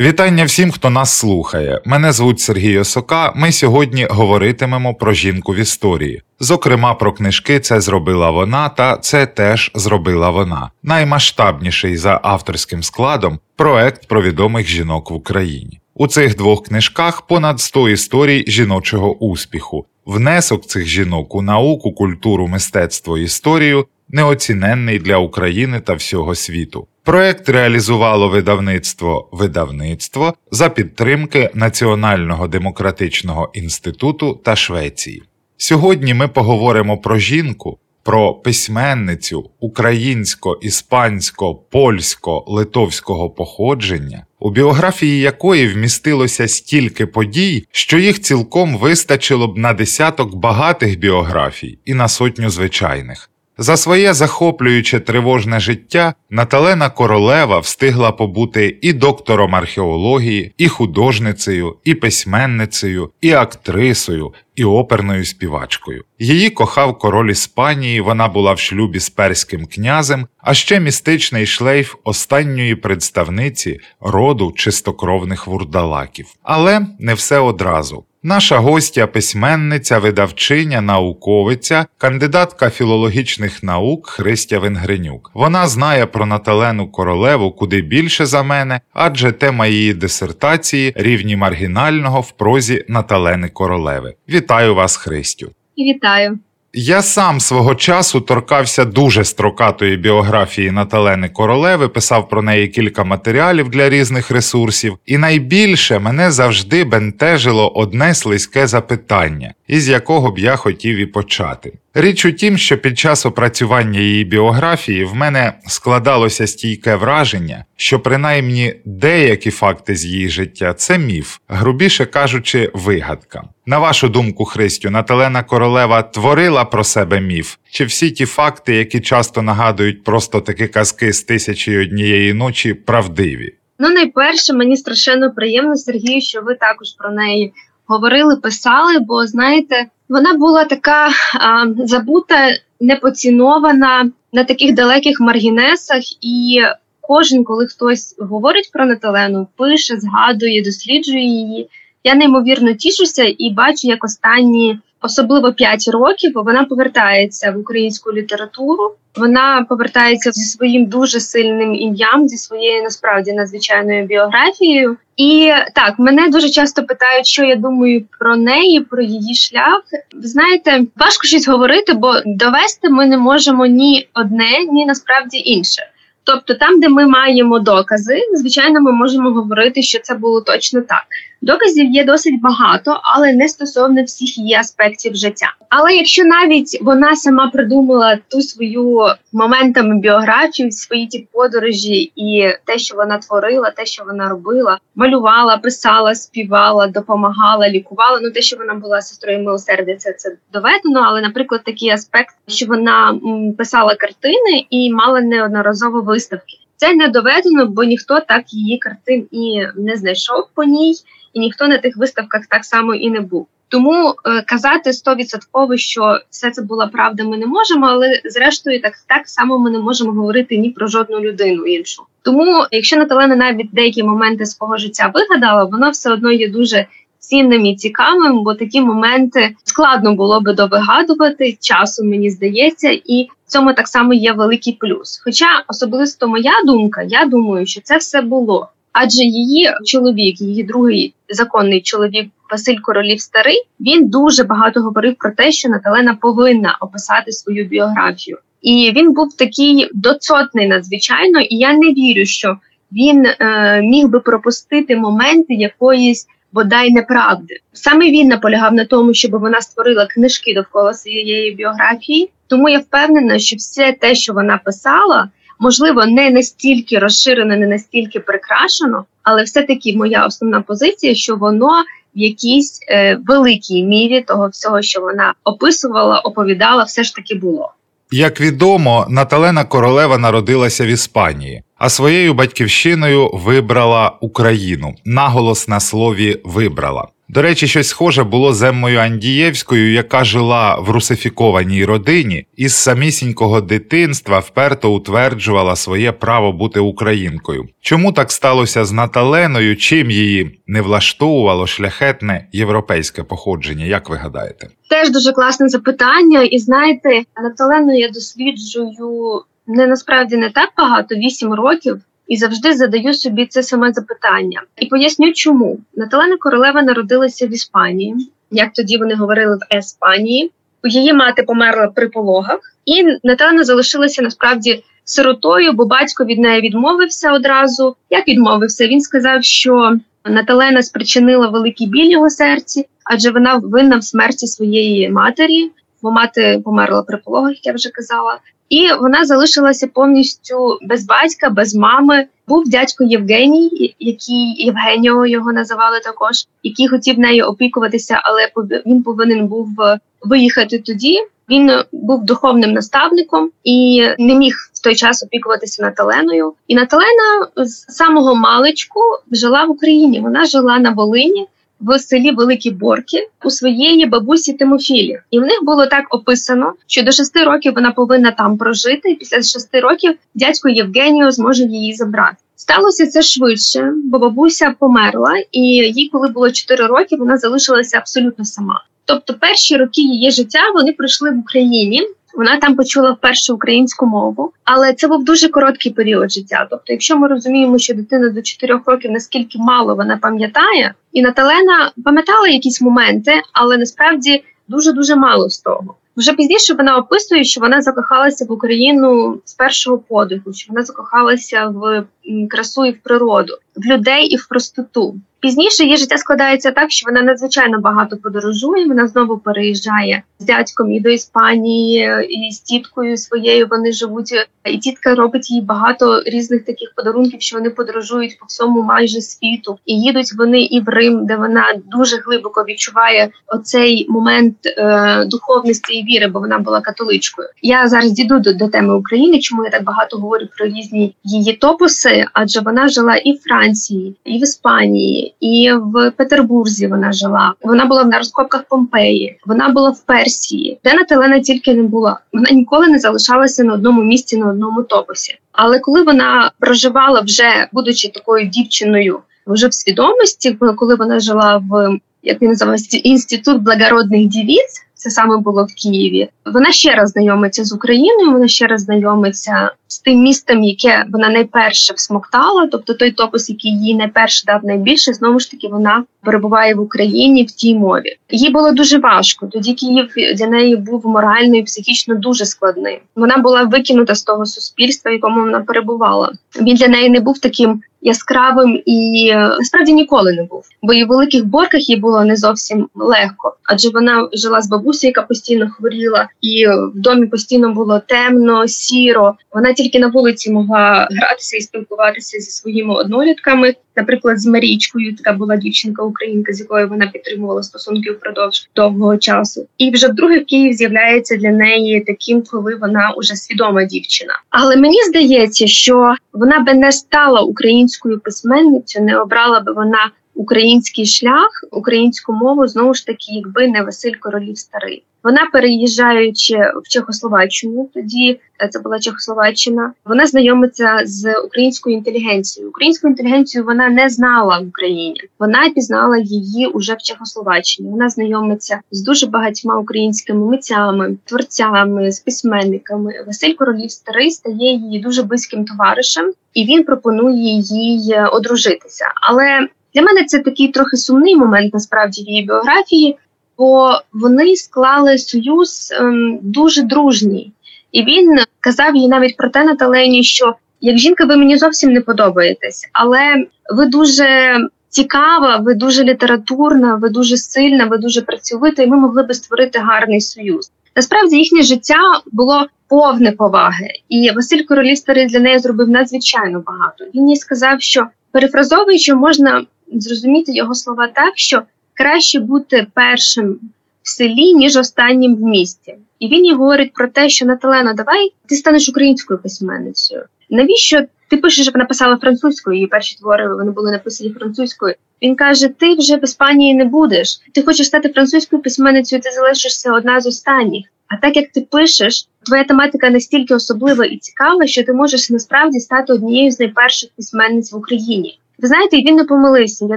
Вітання всім, хто нас слухає. Мене звуть Сергій Осока. Ми сьогодні говоритимемо про жінку в історії. Зокрема, про книжки це зробила вона, та це теж зробила вона. Наймасштабніший за авторським складом проект про відомих жінок в Україні. У цих двох книжках понад 100 історій жіночого успіху. Внесок цих жінок у науку, культуру, мистецтво, історію неоціненний для України та всього світу. Проект реалізувало видавництво видавництво за підтримки Національного демократичного інституту та Швеції. Сьогодні ми поговоримо про жінку, про письменницю українсько, іспансько, польсько, литовського походження, у біографії якої вмістилося стільки подій, що їх цілком вистачило б на десяток багатих біографій і на сотню звичайних. За своє захоплююче тривожне життя Наталена Королева встигла побути і доктором археології, і художницею, і письменницею, і актрисою, і оперною співачкою. Її кохав король Іспанії, вона була в шлюбі з перським князем, а ще містичний шлейф останньої представниці роду чистокровних вурдалаків. Але не все одразу. Наша гостя, письменниця, видавчиня, науковиця, кандидатка філологічних наук Христя Венгренюк. Вона знає про Наталену Королеву куди більше за мене, адже тема її дисертації рівні маргінального в прозі Наталени Королеви. Вітаю вас, Христю. Вітаю. Я сам свого часу торкався дуже строкатої біографії Наталени Королеви, писав про неї кілька матеріалів для різних ресурсів, і найбільше мене завжди бентежило одне слизьке запитання, із якого б я хотів і почати. Річ у тім, що під час опрацювання її біографії в мене складалося стійке враження, що принаймні деякі факти з її життя це міф, грубіше кажучи, вигадка. На вашу думку, Христю, Наталена Королева творила про себе міф, чи всі ті факти, які часто нагадують просто такі казки з тисячі однієї ночі, правдиві? Ну, найперше, мені страшенно приємно, Сергію, що ви також про неї говорили, писали, бо знаєте, вона була така а, забута, непоцінована на таких далеких маргінесах, і кожен, коли хтось говорить про Наталену, пише, згадує, досліджує її. Я неймовірно тішуся і бачу, як останні, особливо 5 років, вона повертається в українську літературу. Вона повертається зі своїм дуже сильним ім'ям, зі своєю насправді надзвичайною біографією. І так мене дуже часто питають, що я думаю про неї, про її шлях. Ви знаєте, важко щось говорити, бо довести ми не можемо ні одне, ні насправді інше. Тобто, там, де ми маємо докази, звичайно, ми можемо говорити, що це було точно так. Доказів є досить багато, але не стосовно всіх її аспектів життя. Але якщо навіть вона сама придумала ту свою моментами біографію, свої ті подорожі, і те, що вона творила, те, що вона робила, малювала, писала, співала, допомагала, лікувала. Ну те, що вона була сестрою милосердя, це це доведено. Але, наприклад, такий аспект, що вона писала картини і мала неодноразово виставки. Це не доведено, бо ніхто так її картин і не знайшов по ній і ніхто на тих виставках так само і не був. Тому е, казати стовідсотково, що все це була правда, ми не можемо, але зрештою, так так само ми не можемо говорити ні про жодну людину іншу. Тому, якщо Наталена навіть деякі моменти свого життя вигадала, вона все одно є дуже цінним і цікавим, бо такі моменти складно було би довигадувати часом, мені здається, і в цьому так само є великий плюс. Хоча особисто моя думка, я думаю, що це все було адже її чоловік, її другий законний чоловік Василь Королів Старий, він дуже багато говорив про те, що Наталена повинна описати свою біографію, і він був такий доцотний надзвичайно. І я не вірю, що він е, міг би пропустити моменти якоїсь. Бодай неправди саме він наполягав на тому, щоб вона створила книжки довкола своєї біографії. Тому я впевнена, що все те, що вона писала, можливо, не настільки розширено, не настільки прикрашено, але все-таки моя основна позиція, що воно в якійсь е, великій мірі того всього, що вона описувала, оповідала, все ж таки було. Як відомо, Наталена Королева народилася в Іспанії, а своєю батьківщиною вибрала Україну. Наголос на слові вибрала. До речі, щось схоже було з Еммою Андієвською, яка жила в русифікованій родині і з самісінького дитинства вперто утверджувала своє право бути українкою. Чому так сталося з Наталеною? Чим її не влаштовувало шляхетне європейське походження? Як ви гадаєте? Теж дуже класне запитання, і знаєте, Наталену я досліджую не насправді не так багато, вісім років і завжди задаю собі це саме запитання. І поясню, чому Наталена Королева народилася в Іспанії, як тоді вони говорили в Еспанії. Її мати померла при пологах, і Наталена залишилася насправді сиротою, бо батько від неї відмовився одразу. Як відмовився? Він сказав, що Наталена спричинила великий біль його серці, адже вона винна в смерті своєї матері, бо мати померла при пологах, як я вже казала. І вона залишилася повністю без батька, без мами. Був дядько Євгеній, який Євгеніо його називали також, який хотів нею опікуватися, але він повинен був е, виїхати тоді. Він був духовним наставником і не міг в той час опікуватися Наталеною. І Наталена з самого маличку жила в Україні. Вона жила на Волині в селі Великі Борки у своєї бабусі Тимофілі, і в них було так описано, що до шести років вона повинна там прожити, і після шести років дядько Євгеніо зможе її забрати. Сталося це швидше, бо бабуся померла, і їй, коли було 4 роки, вона залишилася абсолютно сама. Тобто, перші роки її життя вони пройшли в Україні. Вона там почула вперше українську мову, але це був дуже короткий період життя. Тобто, якщо ми розуміємо, що дитина до 4 років наскільки мало вона пам'ятає, і Наталена пам'ятала якісь моменти, але насправді дуже дуже мало з того. Вже пізніше вона описує, що вона закохалася в Україну з першого подиху, що вона закохалася в красу і в природу, в людей і в простоту. Пізніше її життя складається так, що вона надзвичайно багато подорожує. Вона знову переїжджає з дядьком і до Іспанії, і з тіткою своєю вони живуть. І тітка робить їй багато різних таких подарунків, що вони подорожують по всьому майже світу, і їдуть вони і в Рим, де вона дуже глибоко відчуває оцей момент е, духовності і віри, бо вона була католичкою. Я зараз діду до, до теми України. Чому я так багато говорю про різні її топуси? Адже вона жила і в Франції, і в Іспанії і в Петербурзі вона жила. Вона була на розкопках Помпеї, вона була в Персії, де Наталена тільки не була. Вона ніколи не залишалася на одному місці, на одному топосі. Але коли вона проживала, вже будучи такою дівчиною, вже в свідомості, коли вона жила в як він називався, інститут благородних дівіць. Це саме було в Києві. Вона ще раз знайомиться з Україною. Вона ще раз знайомиться з тим містом, яке вона найперше всмоктала. Тобто той топос, який їй найперше дав найбільше, знову ж таки вона перебуває в Україні в тій мові. Їй було дуже важко. Тоді Київ для неї був морально і психічно дуже складним. Вона була викинута з того суспільства, в якому вона перебувала. Він для неї не був таким яскравим і насправді ніколи не був. Бо і в великих борках їй було не зовсім легко, адже вона жила з бабусею, яка постійно хворіла, і в домі постійно було темно, сіро. Вона тільки на вулиці могла гратися і спілкуватися зі своїми однолітками. Наприклад, з Марічкою, така була дівчинка-українка, з якою вона підтримувала стосунки впродовж довгого часу. І вже вдруге Київ з'являється для неї таким, коли вона уже свідома дівчина. Але мені здається, що вона би не стала українською письменницею, не обрала би вона український шлях, українську мову знову ж таки, якби не Василь Королів Старий. Вона переїжджаючи в Чехословаччину, тоді е, це була Чехословаччина. Вона знайомиться з українською інтелігенцією. Українську інтелігенцію вона не знала в Україні. Вона пізнала її уже в Чехословаччині. Вона знайомиться з дуже багатьма українськими митцями, творцями, з письменниками. Василь Королів Старий стає її дуже близьким товаришем, і він пропонує їй е, одружитися. Але для мене це такий трохи сумний момент насправді в її біографії, бо вони склали союз ем, дуже дружній, і він казав їй навіть про те Наталені, що як жінка, ви мені зовсім не подобаєтесь, але ви дуже цікава, ви дуже літературна, ви дуже сильна, ви дуже працьовита, і ми могли би створити гарний союз. Насправді їхнє життя було повне поваги, і Василь Королів старий для неї зробив надзвичайно багато. Він їй сказав, що перефразовуючи, можна зрозуміти його слова так, що краще бути першим в селі, ніж останнім в місті. І він їй говорить про те, що Наталена, давай ти станеш українською письменницею. Навіщо Ти пишеш, що вона писала французькою, її перші твори вони були написані французькою. Він каже: Ти вже в Іспанії не будеш. Ти хочеш стати французькою письменницею, ти залишишся одна з останніх. А так як ти пишеш, твоя тематика настільки особлива і цікава, що ти можеш насправді стати однією з найперших письменниць в Україні. Ви знаєте, він не помилився. Я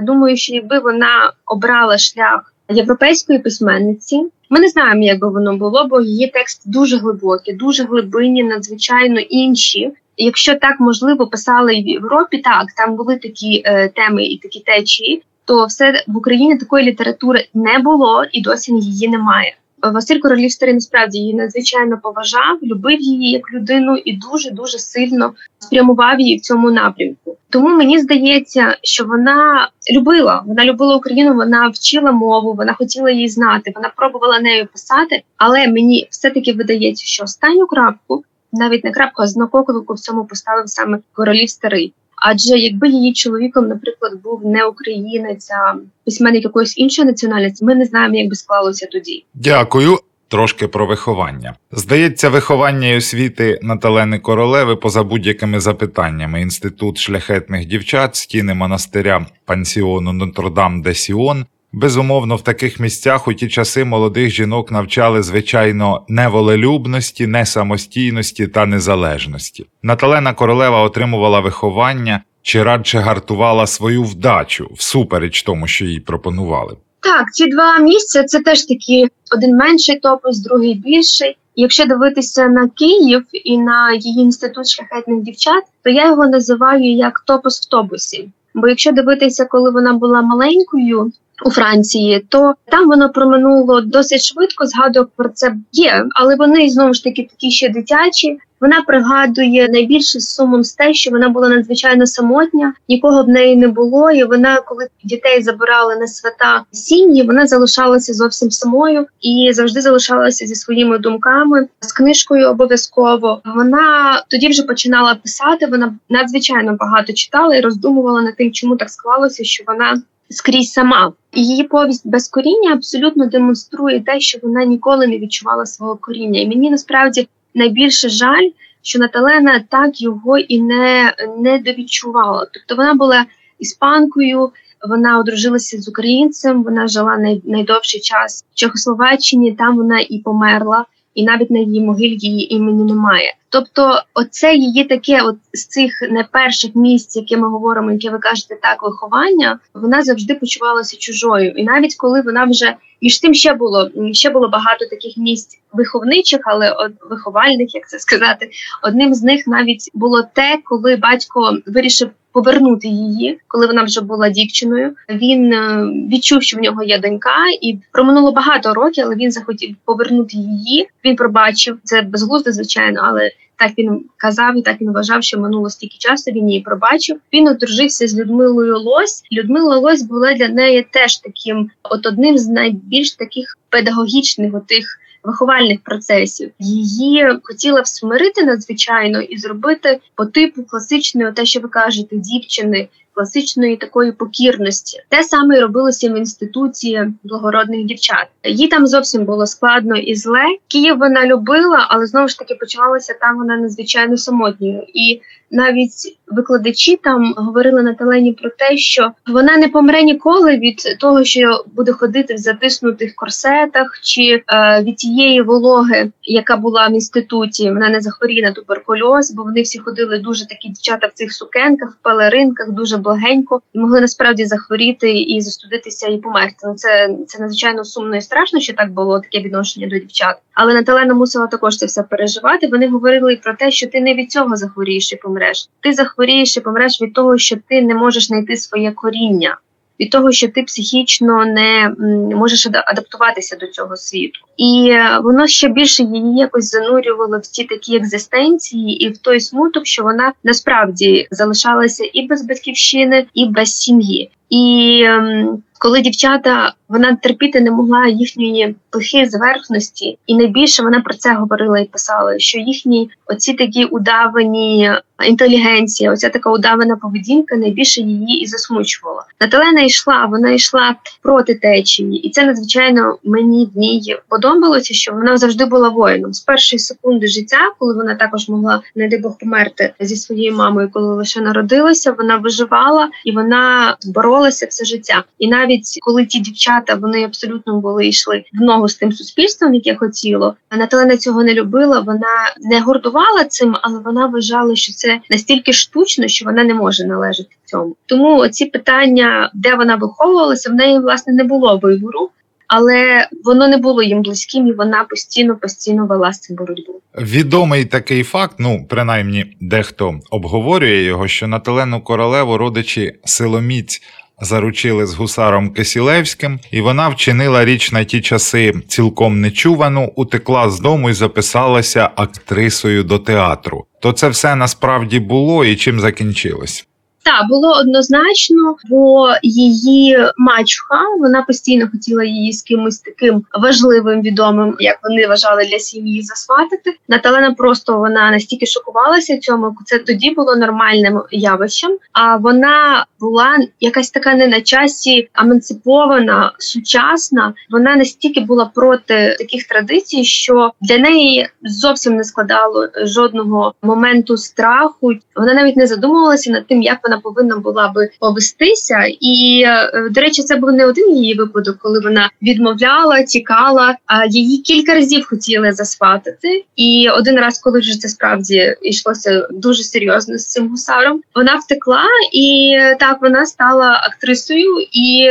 думаю, що якби вона обрала шлях європейської письменниці, ми не знаємо, як би воно було, бо її текст дуже глибокий, дуже глибинні, надзвичайно інші. Якщо так можливо писали в Європі, так там були такі е, теми і такі течії, то все в Україні такої літератури не було і досі її немає. Василь Королів старий насправді її надзвичайно поважав, любив її як людину і дуже дуже сильно спрямував її в цьому напрямку. Тому мені здається, що вона любила, вона любила Україну, вона вчила мову, вона хотіла її знати, вона пробувала нею писати. Але мені все таки видається, що останню крапку, навіть не крапку, а знакоколику в цьому поставив саме королів старий. Адже якби її чоловіком, наприклад, був не українець, а письменник якоїсь іншої національності, ми не знаємо, як би склалося тоді. Дякую. Трошки про виховання. Здається, виховання і освіти Наталени Королеви поза будь-якими запитаннями. Інститут шляхетних дівчат, стіни монастиря пансіону Нотр-Дам де Сіон Безумовно, в таких місцях у ті часи молодих жінок навчали, звичайно, не волелюбності, не самостійності та незалежності. Наталена Королева отримувала виховання чи радше гартувала свою вдачу всупереч тому, що їй пропонували. Так, ці два місця це теж такі один менший топос, другий більший. Якщо дивитися на Київ і на її інститут шляхетних дівчат, то я його називаю як топос в тобусі. Бо якщо дивитися, коли вона була маленькою, у Франції, то там воно проминуло досить швидко. Згадок про це є, але вони знову ж таки такі ще дитячі. Вона пригадує найбільше з сумом з те, що вона була надзвичайно самотня, нікого в неї не було. І вона, коли дітей забирали на свята сім'ї, вона залишалася зовсім самою і завжди залишалася зі своїми думками з книжкою. Обов'язково вона тоді вже починала писати. Вона надзвичайно багато читала і роздумувала над тим, чому так склалося, що вона скрізь сама. Її повість без коріння абсолютно демонструє те, що вона ніколи не відчувала свого коріння. І мені насправді найбільше жаль, що Наталена так його і не не довідчувала. Тобто вона була іспанкою, вона одружилася з українцем, вона жила най, найдовший час в Чехословаччині, там вона і померла, і навіть на її могилі її імені немає. Тобто, оце її таке, от з цих не перших місць, які ми говоримо, які ви кажете, так виховання, вона завжди почувалася чужою. І навіть коли вона вже між тим ще було ще було багато таких місць виховничих, але от виховальних, як це сказати, одним з них навіть було те, коли батько вирішив. Повернути її, коли вона вже була дівчиною. Він е, відчув, що в нього є донька, і проминуло багато років, але він захотів повернути її. Він пробачив це безглуздо, звичайно, але так він казав і так він вважав, що минуло стільки часу. Він її пробачив. Він одружився з Людмилою Лось. Людмила Лось була для неї теж таким, от одним з найбільш таких педагогічних отих виховальних процесів. Її хотіла всмирити надзвичайно і зробити по типу класичної, те, що ви кажете, дівчини класичної такої покірності. Те саме робилося в інституції благородних дівчат. Їй там зовсім було складно і зле. Київ вона любила, але знову ж таки почувалася там вона надзвичайно самотньою. І навіть викладачі там говорили на талені про те, що вона не помре ніколи від того, що буде ходити в затиснутих корсетах, чи е, від тієї вологи, яка була в інституті. Вона не захворіє на туберкульоз, бо вони всі ходили дуже такі дівчата в цих сукенках, в пелеринках, дуже благенько могли насправді захворіти і застудитися і померти. Ну це це надзвичайно сумно і страшно, що так було таке відношення до дівчат. Але Наталена мусила також це все переживати. Вони говорили про те, що ти не від цього захворієш і помреш. Ти захворієш і помреш від того, що ти не можеш знайти своє коріння від того, що ти психічно не можеш адаптуватися до цього світу, і е, воно ще більше її якось занурювало в ті такі екзистенції, і в той смуток, що вона насправді залишалася і без батьківщини, і без сім'ї. І ем, коли дівчата вона терпіти не могла їхньої пихи зверхності, і найбільше вона про це говорила і писала, що їхні оці такі удавані інтелігенція, оця така удавана поведінка найбільше її і засмучувала. Наталена йшла, вона йшла проти течії, і це надзвичайно мені в ній подобалося, що вона завжди була воїном з першої секунди життя, коли вона також могла не дай Бог померти зі своєю мамою, коли лише народилася. Вона виживала і вона боролася все життя. І навіть коли ті дівчата вони абсолютно були йшли в ногу з тим суспільством, яке хотіло. Наталена цього не любила. Вона не гордувала цим, але вона вважала, що це настільки штучно, що вона не може належати цьому. Тому ці питання, де вона виховувалася, в неї власне не було вибору. Але воно не було їм близьким, і вона постійно постійно вела з цим боротьбу. Відомий такий факт, ну принаймні дехто обговорює його, що Наталену королеву родичі силоміць заручили з гусаром Кисілевським, і вона вчинила річ на ті часи цілком нечувану, утекла з дому і записалася актрисою до театру. То це все насправді було і чим закінчилось. Так, було однозначно, бо її мачуха вона постійно хотіла її з кимось таким важливим, відомим, як вони вважали для сім'ї засватати. Наталена просто вона настільки шокувалася цьому. Це тоді було нормальним явищем. А вона була якась така не на часі емансипована, сучасна. Вона настільки була проти таких традицій, що для неї зовсім не складало жодного моменту страху. Вона навіть не задумувалася над тим, як вона вона повинна була би повестися. І е, до речі, це був не один її випадок, коли вона відмовляла, тікала. А її кілька разів хотіли засватати. І один раз, коли вже це справді йшлося дуже серйозно з цим гусаром, вона втекла, і так вона стала актрисою і.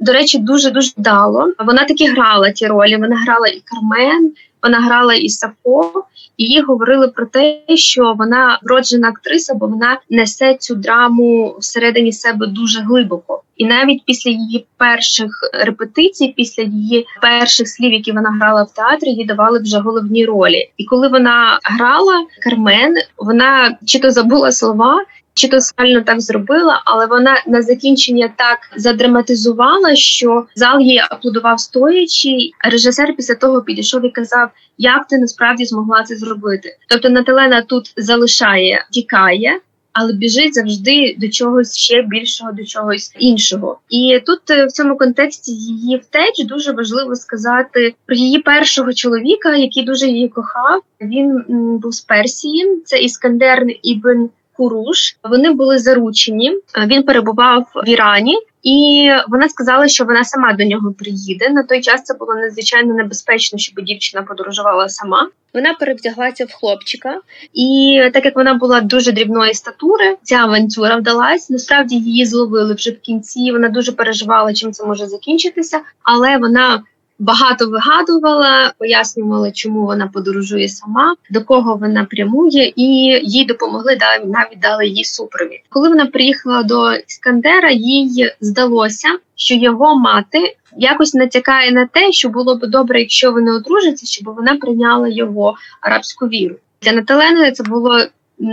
До речі, дуже дуже вдало. Вона таки грала ті ролі. Вона грала і Кармен, вона грала і Сафо, і їй говорили про те, що вона вроджена актриса, бо вона несе цю драму всередині себе дуже глибоко. І навіть після її перших репетицій, після її перших слів, які вона грала в театрі, їй давали вже головні ролі. І коли вона грала Кармен, вона чи то забула слова, чи то сально так зробила, але вона на закінчення так задраматизувала, що зал її аплодував стоячи. Режисер після того підійшов і казав, як ти насправді змогла це зробити. Тобто Наталена тут залишає, тікає. Але біжить завжди до чогось ще більшого, до чогось іншого. І тут е, в цьому контексті її втеч дуже важливо сказати про її першого чоловіка, який дуже її кохав. Він був з Персії. Це Іскандер Ібн Куруш. Вони були заручені. Він перебував в Ірані. І вона сказала, що вона сама до нього приїде. На той час це було надзвичайно небезпечно, щоб дівчина подорожувала сама. Вона перевдяглася в хлопчика, і так як вона була дуже дрібної статури, ця авантюра вдалась. Насправді її зловили вже в кінці. Вона дуже переживала, чим це може закінчитися, але вона багато вигадувала, пояснювала, чому вона подорожує сама, до кого вона прямує, і їй допомогли навіть дали їй супровід. Коли вона приїхала до Іскандера, їй здалося, що його мати якось натякає на те, що було б добре, якщо вони одружаться, щоб вона прийняла його арабську віру. Для Наталени це було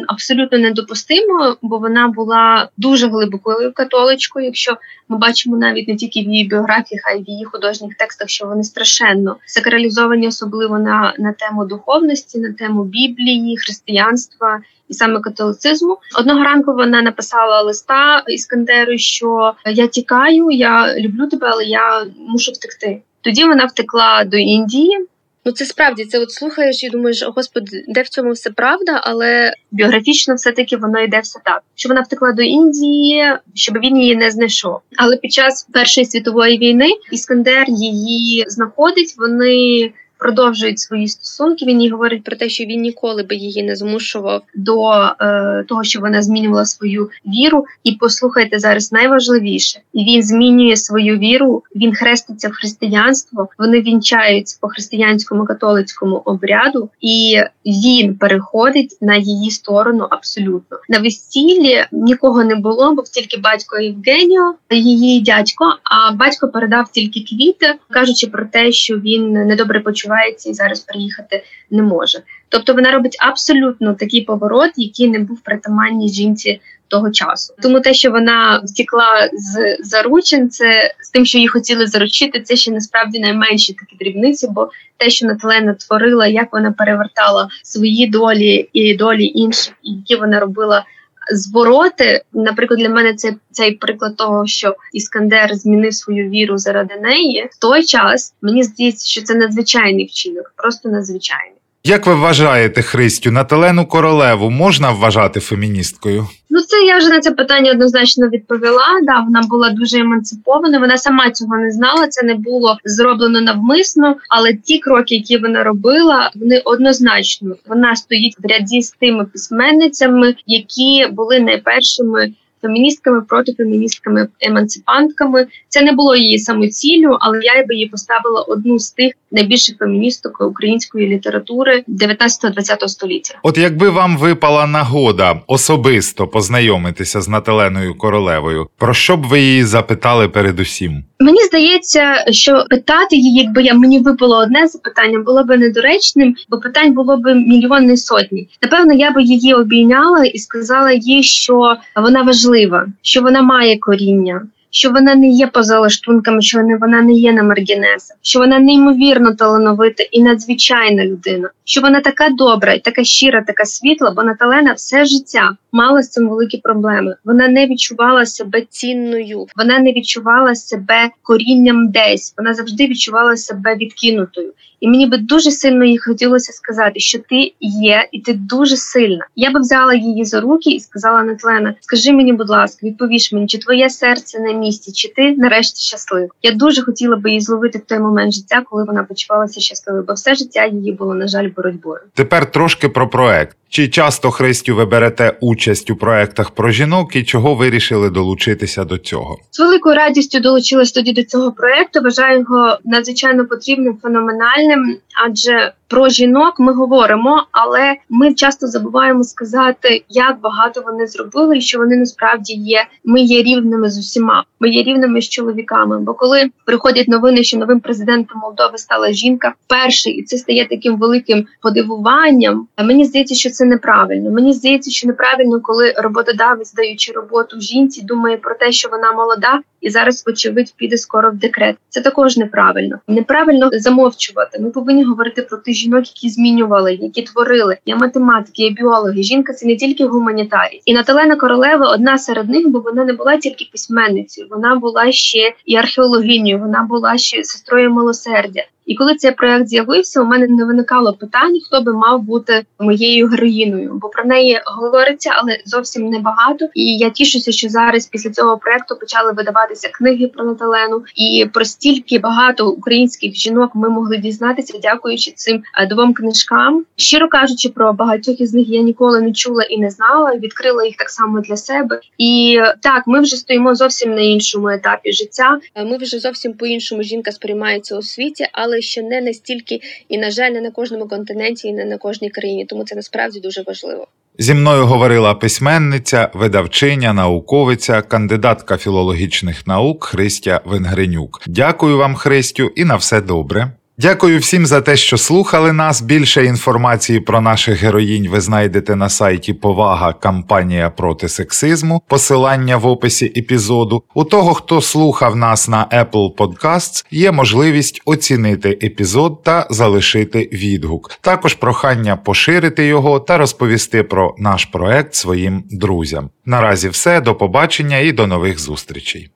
абсолютно недопустимо, бо вона була дуже глибокою католичкою. Якщо ми бачимо навіть не тільки в її біографіях, а й в її художніх текстах, що вони страшенно сакралізовані, особливо на, на тему духовності, на тему Біблії, християнства. І саме католицизму одного ранку вона написала листа Іскандеру, що я тікаю, я люблю тебе, але я мушу втекти. Тоді вона втекла до Індії, Ну це справді це от слухаєш і думаєш, господи, де в цьому все правда, але біографічно все-таки воно йде все так. Що вона втекла до Індії, щоб він її не знайшов. Але під час Першої світової війни Іскандер її знаходить. Вони продовжують свої стосунки. Він їй говорить про те, що він ніколи би її не змушував до е, того, що вона змінювала свою віру. І послухайте зараз найважливіше, він змінює свою віру. Він хреститься в християнство. Вони вінчаються по християнському католицькому обряду, і він переходить на її сторону абсолютно на весіллі. Нікого не було, бо тільки батько Євгеніо, її дядько. А батько передав тільки квіти, кажучи про те, що він недобре почуває відбувається і зараз приїхати не може. Тобто вона робить абсолютно такий поворот, який не був притаманній жінці того часу. Тому те, що вона втікла з заручин, це з тим, що її хотіли заручити, це ще насправді найменші такі дрібниці, бо те, що Наталена творила, як вона перевертала свої долі і долі інших, і які вона робила звороти. Наприклад, для мене це цей приклад того, що Іскандер змінив свою віру заради неї. В той час мені здається, що це надзвичайний вчинок, просто надзвичайний. Як ви вважаєте, Христю, Наталену Королеву можна вважати феміністкою? Ну, це я вже на це питання однозначно відповіла. Да, вона була дуже емансипована. Вона сама цього не знала. Це не було зроблено навмисно, але ті кроки, які вона робила, вони однозначно вона стоїть в ряді з тими письменницями, які були найпершими феміністками, протифеміністками, емансипантками. Це не було її самоціллю, але я би її поставила одну з тих найбільших феміністок української літератури 19-20 століття. От якби вам випала нагода особисто познайомитися з Наталеною Королевою, про що б ви її запитали передусім? Мені здається, що питати її, якби я мені випало одне запитання, було б недоречним, бо питань було б мільйон сотні. Напевно, я би її обійняла і сказала їй, що вона важлива, що вона має коріння, що вона не є поза лаштунками, що вона не є на маргінесах, що вона неймовірно талановита і надзвичайна людина, що вона така добра і така щира, така світла, бо Наталена все життя мала з цим великі проблеми. Вона не відчувала себе цінною, вона не відчувала себе корінням десь. Вона завжди відчувала себе відкинутою. І мені би дуже сильно їй хотілося сказати, що ти є, і ти дуже сильна. Я би взяла її за руки і сказала Нетлена: Скажи мені, будь ласка, відповіш мені, чи твоє серце на місці, чи ти нарешті щаслива? Я дуже хотіла би її зловити в той момент життя, коли вона почувалася щасливою, бо все життя її було на жаль боротьбою. Тепер трошки про проект. Чи часто Христю ви берете участь у проектах про жінок і чого вирішили долучитися до цього? З великою радістю долучилась тоді до цього проекту. Вважаю його надзвичайно потрібним, феноменальним, адже про жінок ми говоримо, але ми часто забуваємо сказати, як багато вони зробили, і що вони насправді є. Ми є рівними з усіма. Ми є рівними з чоловіками. Бо коли приходять новини, що новим президентом Молдови стала жінка, перший і це стає таким великим подивуванням. Мені здається, що це неправильно. Мені здається, що неправильно, коли роботодавець, даючи роботу жінці, думає про те, що вона молода, і зараз, вочевидь, піде скоро в декрет. Це також неправильно. Неправильно замовчувати. Ми повинні говорити про тих жінок, які змінювали, які творили. Є математики, є біологи. Жінка це не тільки гуманітарій. І Наталена Королева одна серед них, бо вона не була тільки письменницею, вона була ще і археологинею, вона була ще сестрою милосердя. І коли цей проект з'явився, у мене не виникало питань, хто би мав бути моєю героїною, бо про неї говориться, але зовсім небагато. І я тішуся, що зараз після цього проекту почали видаватися книги про Наталену, і про стільки багато українських жінок ми могли дізнатися, дякуючи цим е, двом книжкам. Щиро кажучи, про багатьох із них я ніколи не чула і не знала. Відкрила їх так само для себе. І так, ми вже стоїмо зовсім на іншому етапі життя. Е, ми вже зовсім по іншому жінка сприймається у світі, але але ще не настільки, і на жаль, не на кожному континенті, і не на кожній країні. Тому це насправді дуже важливо. Зі мною говорила письменниця, видавчиня, науковиця, кандидатка філологічних наук Христя Венгренюк. Дякую вам, Христю, і на все добре. Дякую всім за те, що слухали нас. Більше інформації про наших героїнь ви знайдете на сайті Повага Кампанія проти сексизму, посилання в описі епізоду. У того, хто слухав нас на Apple Podcasts, є можливість оцінити епізод та залишити відгук. Також прохання поширити його та розповісти про наш проект своїм друзям. Наразі все, до побачення і до нових зустрічей.